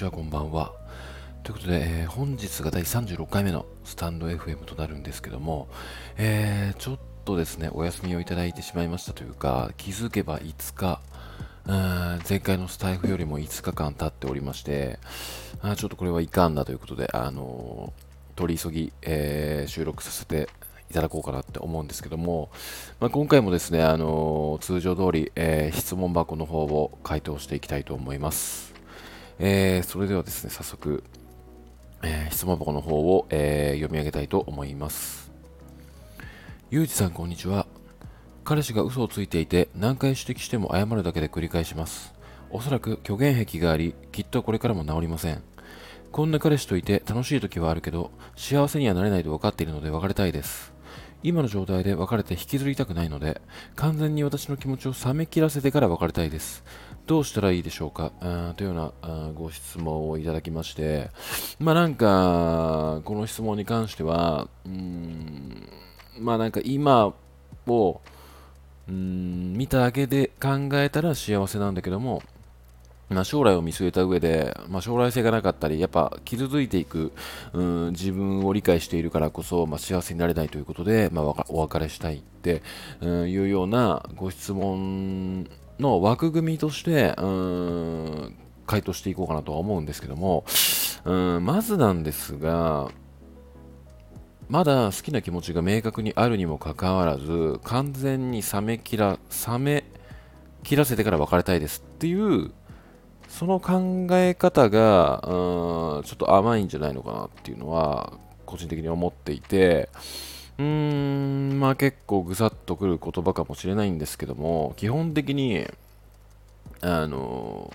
ちは、こんばんは。ということで、えー本日が第36回目のスタンド FM となるんですけども、えーちょっとですね、お休みをいただいてしまいましたというか、気づけば5日、うん前回のスタイフよりも5日間経っておりまして、あちょっとこれはいかんだということで、あのー取り急ぎ、え収録させていただこうかなって思うんですけども、まあ、今回もですね、あの通常通り、え質問箱の方を回答していきたいと思います。えーそれではですね、早速、えー質問箱の方を、えー読み上げたいと思います。ゆうじさん、こんにちは。彼氏が嘘をついていて、何回指摘しても謝るだけで繰り返します。おそらく虚言癖があり、きっとこれからも治りません。こんな彼氏といて楽しい時はあるけど、幸せにはなれないと分かっているので別れたいです。今の状態で別れて引きずりたくないので、完全に私の気持ちを冷め切らせてから別れたいです。どうしたらいいでしょうか？あというようなご質問をいただきまして、まあなんか、この質問に関しては、うん、まあなんか今を、うん、見ただけで考えたら幸せなんだけども、まあ、将来を見据えた上で、まあ、将来性がなかったり、やっぱ傷ついていく、うん、自分を理解しているからこそ、まあ、幸せになれないということで、まあ、お別れしたいって、うん、いうようなご質問の枠組みとして、うーん、回答していこうかなとは思うんですけども、うん、まずなんですが、まだ好きな気持ちが明確にあるにもかかわらず、完全に冷め切ら、冷め切らせてから別れたいですっていう、その考え方が、うん、ちょっと甘いんじゃないのかなっていうのは、個人的に思っていて、うーん、まあ結構ぐさっとくる言葉かもしれないんですけども、基本的に、あの、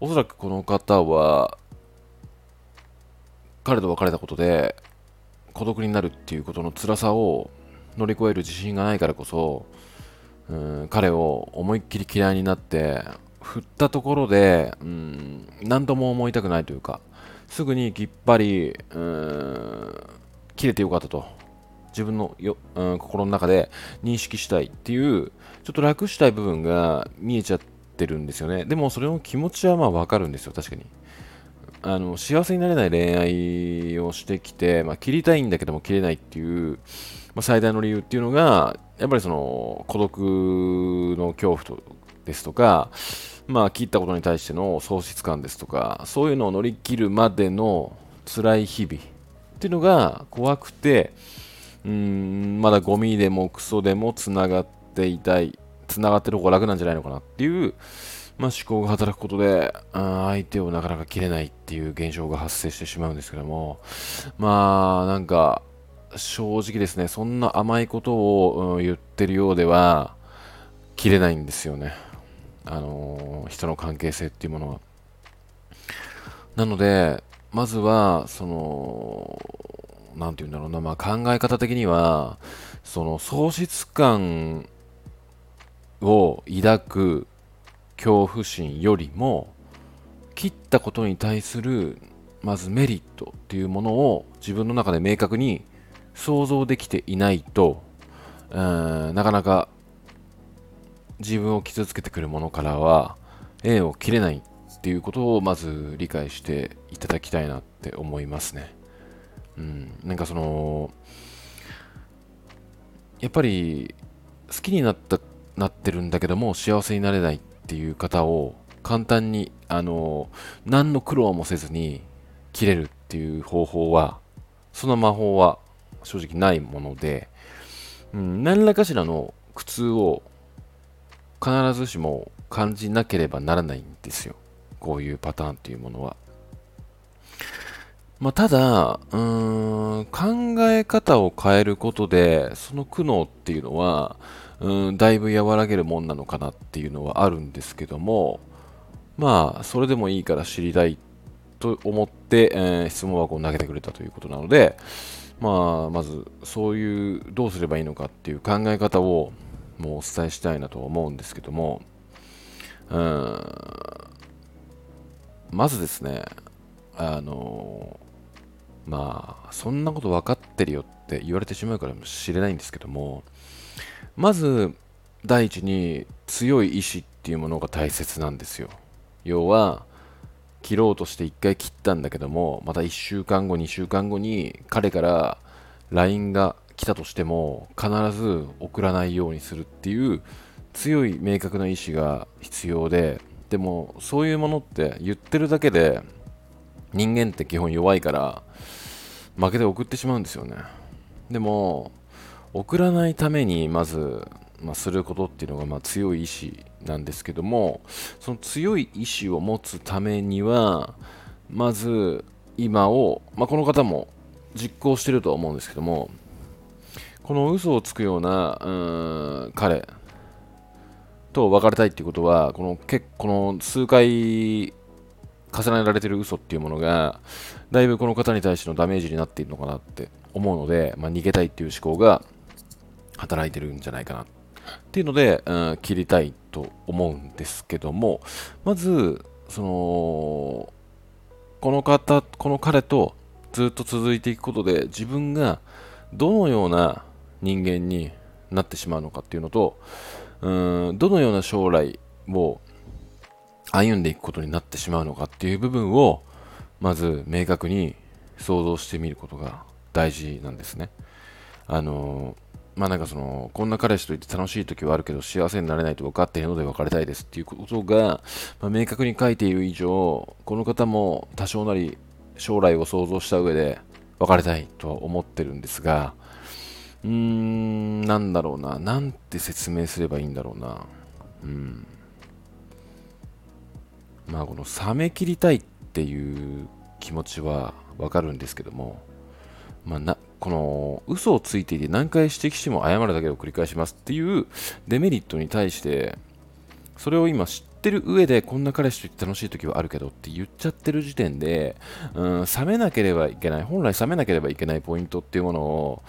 おそらくこの方は、彼と別れたことで、孤独になるっていうことの辛さを乗り越える自信がないからこそ、うん、彼を思いっきり嫌いになって、振ったところで、うん、何とも思いたくないというか、すぐにきっぱり、うん、切れてよかったと、自分のよ、うん、心の中で認識したいっていう、ちょっと楽したい部分が見えちゃってるんですよね。でも、それの気持ちはまあわかるんですよ、確かに。あの幸せになれない恋愛をしてきて、まあ、切りたいんだけども切れないっていう、まあ、最大の理由っていうのが、やっぱりその孤独の恐怖とですとか、まあ、切ったことに対しての喪失感ですとか、そういうのを乗り切るまでの辛い日々っていうのが怖くて、うーん、まだゴミでもクソでもつながっていたい、つながってる方が楽なんじゃないのかなっていう、まあ、思考が働くことで、相手をなかなか切れないっていう現象が発生してしまうんですけども、まあ、なんか、正直ですね、そんな甘いことを、言ってるようでは、切れないんですよね。あの人の関係性っていうものは。なので、まずは、その、なんて言うんだろうな、まあ、考え方的には、その喪失感を抱く恐怖心よりも、切ったことに対する、まずメリットっていうものを自分の中で明確に想像できていないと、うんなかなか自分を傷つけてくるものからは縁を切れないっていうことをまず理解していただきたいなって思いますね。うん、なんかそのやっぱり好きになったなってるんだけども幸せになれないっていう方を簡単にあの何の苦労もせずに切れるっていう方法はその魔法は正直ないもので、うん、何らかしらの苦痛を必ずしも感じなければならないんですよ。こういうパターンっていうものは。まあ、ただ、うーん、考え方を変えることで、その苦悩っていうのは、うん、だいぶ和らげるもんなのかなっていうのはあるんですけども、まあ、それでもいいから知りたいと思って、えー質問箱を投げてくれたということなので、まあ、まず、そういう、どうすればいいのかっていう考え方を、もうお伝えしたいなと思うんですけども、うん、まずですね、あの、まあ、そんなこと分かってるよって言われてしまうからもしれないんですけども、まず、第一に強い意志っていうものが大切なんですよ。要は、切ろうとして1回切ったんだけどもまた1週間後2週間後に彼から LINE が来たとしても必ず送らないようにするっていう強い明確な意思が必要ででもそういうものって言ってるだけで人間って基本弱いから負けて送ってしまうんですよね。でも送らないためにまず、まあ、することっていうのがまあ強い意志なんですけどもその強い意志を持つためにはまず今を、まあ、この方も実行してるとは思うんですけどもこの嘘をつくようなうん彼と別れたいっていうことはこの結この数回重ねられてる嘘っていうものがだいぶこの方に対してのダメージになっているのかなって思うので、まあ、逃げたいっていう思考が働いてるんじゃないかな。っていうので、うん、切りたいと思うんですけどもまずそのこの方この彼とずっと続いていくことで自分がどのような人間になってしまうのかっていうのとうんどのような将来を歩んでいくことになってしまうのかっていう部分をまず明確に想像してみることが大事なんですね。あのまあなんかその、こんな彼氏といて楽しい時はあるけど幸せになれないと分かっているので別れたいですっていうことが、まあ、明確に書いている以上、この方も多少なり将来を想像した上で別れたいとは思ってるんですが、うーん、なんだろうな。なんて説明すればいいんだろうな。うん。まあこの冷め切りたいっていう気持ちはわかるんですけども、まあ、なこの嘘をついていて何回指摘しても謝るだけを繰り返しますっていうデメリットに対してそれを今知ってる上でこんな彼氏と言って楽しい時はあるけどって言っちゃってる時点で、うん、冷めなければいけない本来冷めなければいけないポイントっていうものを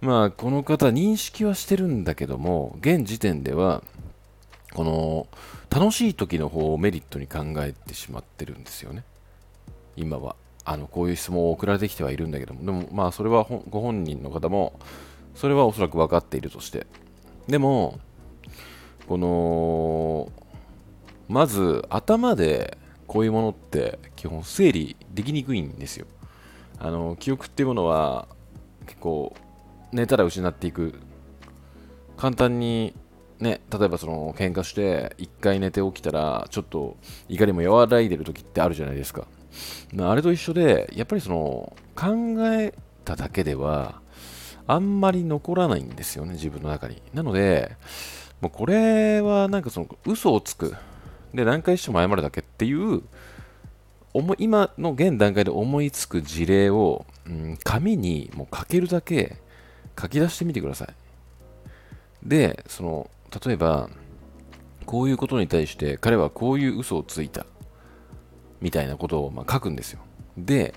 まあこの方認識はしてるんだけども現時点ではこの楽しい時の方をメリットに考えてしまってるんですよね今はあのこういう質問を送られてきてはいるんだけども、でもまあそれはご本人の方も、それはおそらく分かっているとして。でも、この、まず頭でこういうものって基本整理できにくいんですよ。あの記憶っていうものは結構寝たら失っていく。簡単にね、例えばその喧嘩して1回寝て起きたらちょっと怒りも和らいでる時ってあるじゃないですか。あれと一緒で、やっぱりその考えただけではあんまり残らないんですよね、自分の中に。なので、もうこれはなんかその嘘をつく。で、何回しても謝るだけっていう、今の現段階で思いつく事例を、うん、紙にもう書けるだけ書き出してみてください。で、その、例えば、こういうことに対して彼はこういう嘘をついた。みたいなことをま書くんですよ。で、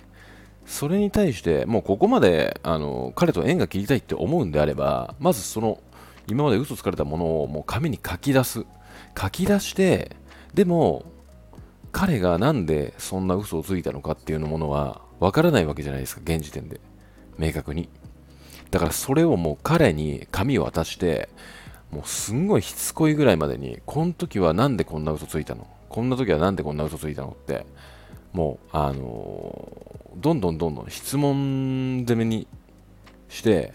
それに対して、もうここまであの彼と縁が切りたいって思うんであれば、まずその今まで嘘つかれたものをもう紙に書き出す。書き出して、でも、彼がなんでそんな嘘をついたのかっていうものはわからないわけじゃないですか、現時点で。明確に。だからそれをもう彼に紙を渡して、もうすんごいしつこいぐらいまでに、この時はなんでこんな嘘ついたの？こんな時はなんでこんな嘘ついたのって、もう、あのー、どんどんどんどん質問攻めにして、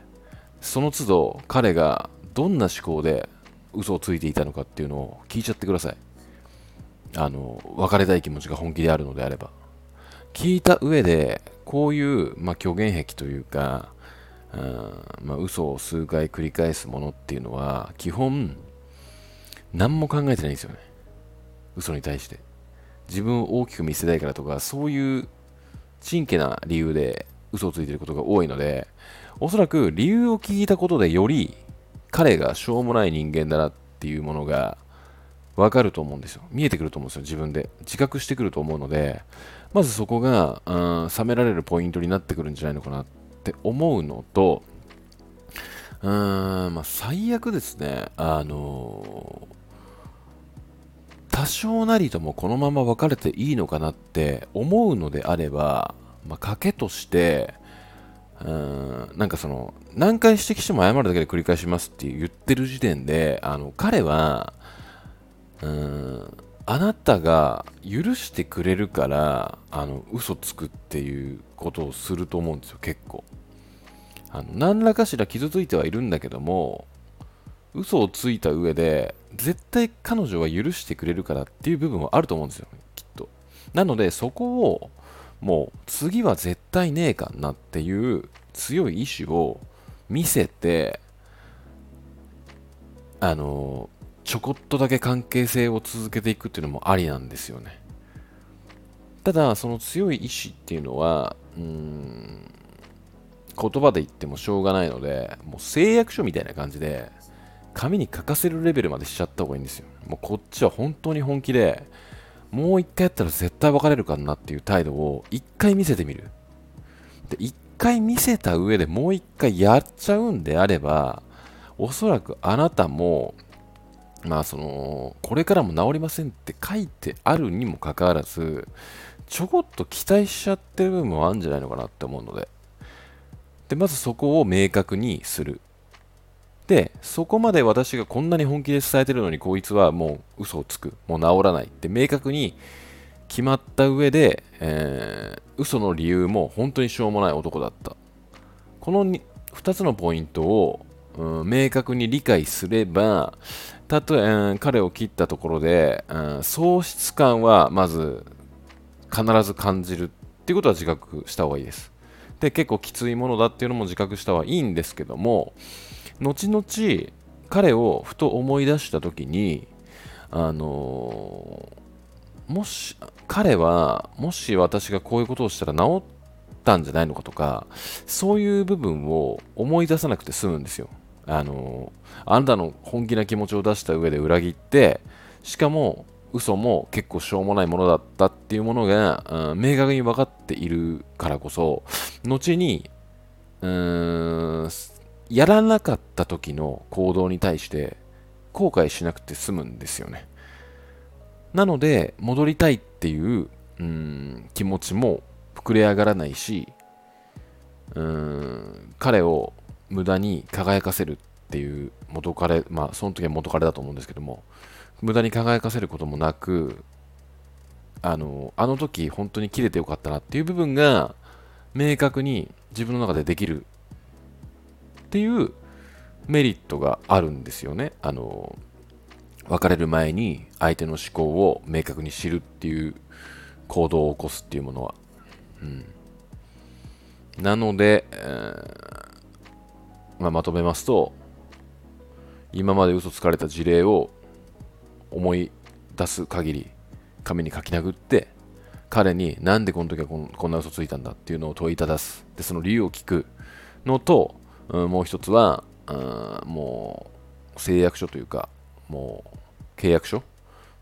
その都度彼がどんな思考で嘘をついていたのかっていうのを聞いちゃってください。あの、別れたい気持ちが本気であるのであれば。聞いた上で、こういう、まあ、虚言癖というか、うんまあ、嘘を数回繰り返すものっていうのは、基本、何も考えてないんですよね。嘘に対して。自分を大きく見せたいからとか、そういう真剣な理由で嘘をついてることが多いので、おそらく理由を聞いたことでより彼がしょうもない人間だなっていうものがわかると思うんですよ。見えてくると思うんですよ、自分で。自覚してくると思うので、まずそこが、うん、冷められるポイントになってくるんじゃないのかなってって思うのと、うーん、まあ、最悪ですね、あの多少なりともこのまま別れていいのかなって思うのであれば、まあ、賭けとして、うん、なんかその、何回指摘しても謝るだけで繰り返しますって言ってる時点で、あの、彼は、うん、あなたが許してくれるからあの嘘つくっていうことをすると思うんですよ結構。あの何らかしら傷ついてはいるんだけども嘘をついた上で絶対彼女は許してくれるからっていう部分はあると思うんですよきっと。なのでそこをもう次は絶対ねえかなっていう強い意志を見せてあのちょこっとだけ関係性を続けていくっていうのもありなんですよね。ただその強い意志っていうのはうーん言葉で言ってもしょうがないのでもう誓約書みたいな感じで紙に書かせるレベルまでしちゃった方がいいんですよ。もうこっちは本当に本気でもう一回やったら絶対別れるかなっていう態度を一回見せてみる。で一回見せた上でもう一回やっちゃうんであればおそらくあなたもまあそのこれからも治りませんって書いてあるにもかかわらずちょこっと期待しちゃってる部分もあるんじゃないのかなって思うので。でまずそこを明確にする。でそこまで私がこんなに本気で伝えてるのにこいつはもう嘘をつく。もう治らない。って明確に決まった上で、えー、嘘の理由も本当にしょうもない男だった。この 2, 2つのポイントを、うん、明確に理解すればたとえ、うん、彼を切ったところで、うん、喪失感はまず必ず感じるっていうことは自覚した方がいいです。で結構きついものだっていうのも自覚した方がいいんですけども後々彼をふと思い出した時にあのー、もし彼はもし私がこういうことをしたら治ったんじゃないのかとかそういう部分を思い出さなくて済むんですよ。あの、あなたの本気な気持ちを出した上で裏切ってしかも嘘も結構しょうもないものだったっていうものが、うん、明確に分かっているからこそ後にうーんやらなかった時の行動に対して後悔しなくて済むんですよね。なので、戻りたいっていううん気持ちも膨れ上がらないし、うん彼を無駄に輝かせるっていう元彼、まあその時は元彼だと思うんですけども、無駄に輝かせることもなく、あの、あの時本当に切れてよかったなっていう部分が明確に自分の中でできるっていうメリットがあるんですよね。あの別れる前に相手の思考を明確に知るっていう行動を起こすっていうものは。うん、なので、えー、まあ、まとめますと、今まで嘘つかれた事例を思い出す限り紙に書き殴って彼になんでこの時はこんな嘘ついたんだっていうのを問いただすでその理由を聞くのとうん、もう一つは、うん、もう誓約書というか、もう契約書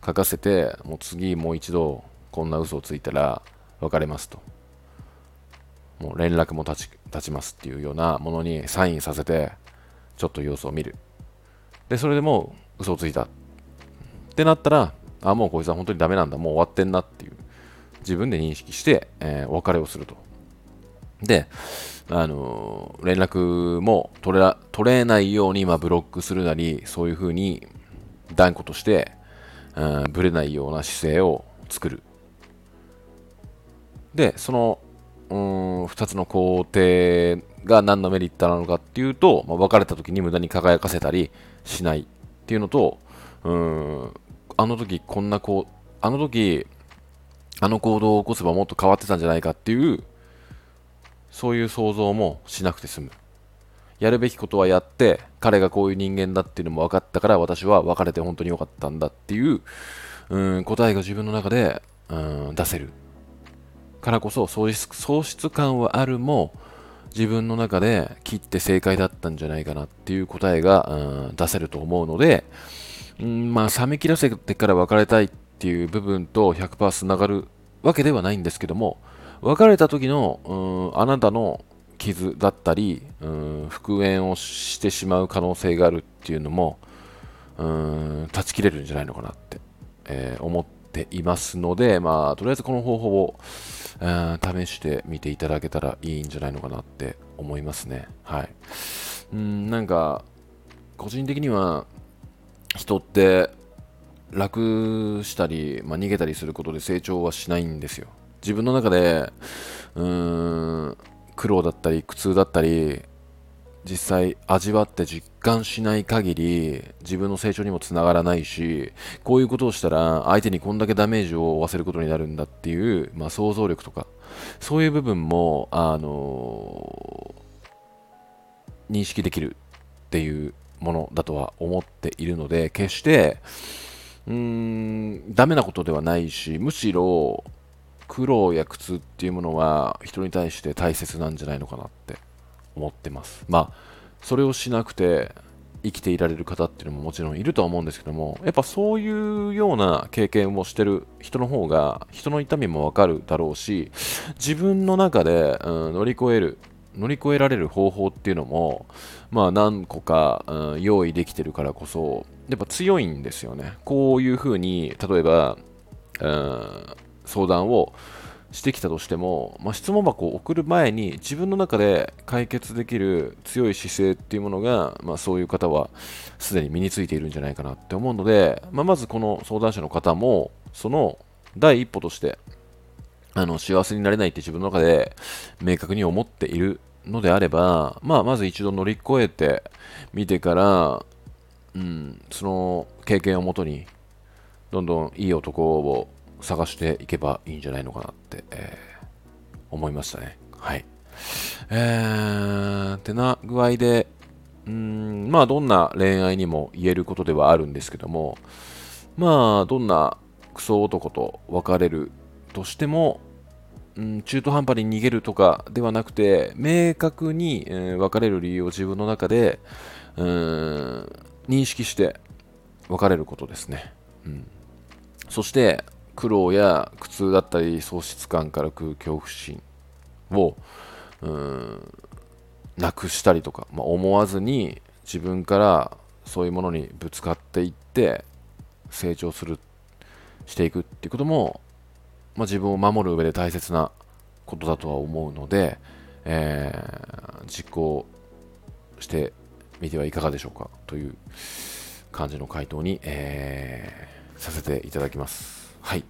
書かせて、もう次もう一度こんな嘘をついたら別れますと。もう連絡も立ち立ちますっていうようなものにサインさせて、ちょっと様子を見る。で、それでもう嘘をついたってなったら、あ、もうこいつは本当にダメなんだ、もう終わってんなっていう、自分で認識して、えー、お別れをすると。で、あの連絡も取れ取れないように、まあ、ブロックするなり、そういうふうに断固として、うん、ぶれないような姿勢を作る。で、その、うん、2つの工程が何のメリットなのかっていうと、まあ、別れた時に無駄に輝かせたりしないっていうのと、うん、あの時こんなこう、あの時、あの行動を起こせばもっと変わってたんじゃないかっていうそういう想像もしなくて済む。やるべきことはやって、彼がこういう人間だっていうのも分かったから、私は別れて本当に良かったんだっていう、うん、答えが自分の中で、うん、出せる。からこそ喪失、喪失感はあるも、自分の中で切って正解だったんじゃないかなっていう答えが、うん、出せると思うので、うん、まあ、冷め切らせてから別れたいっていう部分と100%つながるわけではないんですけども、別れた時の、うん、あなたの傷だったり、うん、復縁をしてしまう可能性があるっていうのも、うん、断ち切れるんじゃないのかなって、えー、思ってていますので、まあ、とりあえずこの方法を、うん、試してみていただけたらいいんじゃないのかなって思いますね。はい。うん、なんか、個人的には、人って、楽したり、まあ、逃げたりすることで成長はしないんですよ自分の中でうん苦労だったり苦痛だったり実際味わって実感しない限り自分の成長にもつながらないしこういうことをしたら相手にこんだけダメージを負わせることになるんだっていう、まあ、想像力とかそういう部分も、あのー、認識できるっていうものだとは思っているので決してうーんダメなことではないしむしろ苦労や苦痛っていうものは人に対して大切なんじゃないのかなって。思ってます。まあ、それをしなくて生きていられる方っていうのももちろんいるとは思うんですけども、やっぱそういうような経験をしてる人の方が人の痛みもわかるだろうし、自分の中で、うん、乗り越える、乗り越えられる方法っていうのも、まあ何個か、うん、用意できてるからこそ、やっぱ強いんですよね。こういうふうに、例えば、うん、相談をしてきたとしても、まあ、質問箱を送る前に自分の中で解決できる強い姿勢っていうものが、まあ、そういう方はすでに身についているんじゃないかなって思うので、まあ、まずこの相談者の方もその第一歩としてあの幸せになれないって自分の中で明確に思っているのであれば、まあ、まず一度乗り越えてみてから、うん、その経験をもとにどんどんいい男を探していけばいいんじゃないのかなって、えー、思いましたね。はい。えー、ってな具合で、うん、まあどんな恋愛にも言えることではあるんですけども、まあどんなクソ男と別れるとしても、うん、中途半端に逃げるとかではなくて、明確に、えー、別れる理由を自分の中で、うん、認識して別れることですね。うん、そして、苦労や苦痛だったり喪失感からくる恐怖心をうんなくしたりとか、まあ、思わずに自分からそういうものにぶつかっていって成長するしていくっていうことも、まあ、自分を守る上で大切なことだとは思うので、えー、実行してみてはいかがでしょうかという感じの回答に、えー、させていただきます。はい。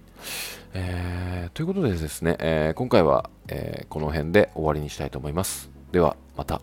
えー、ということでですね、えー、今回は、えー、この辺で終わりにしたいと思います。では、また。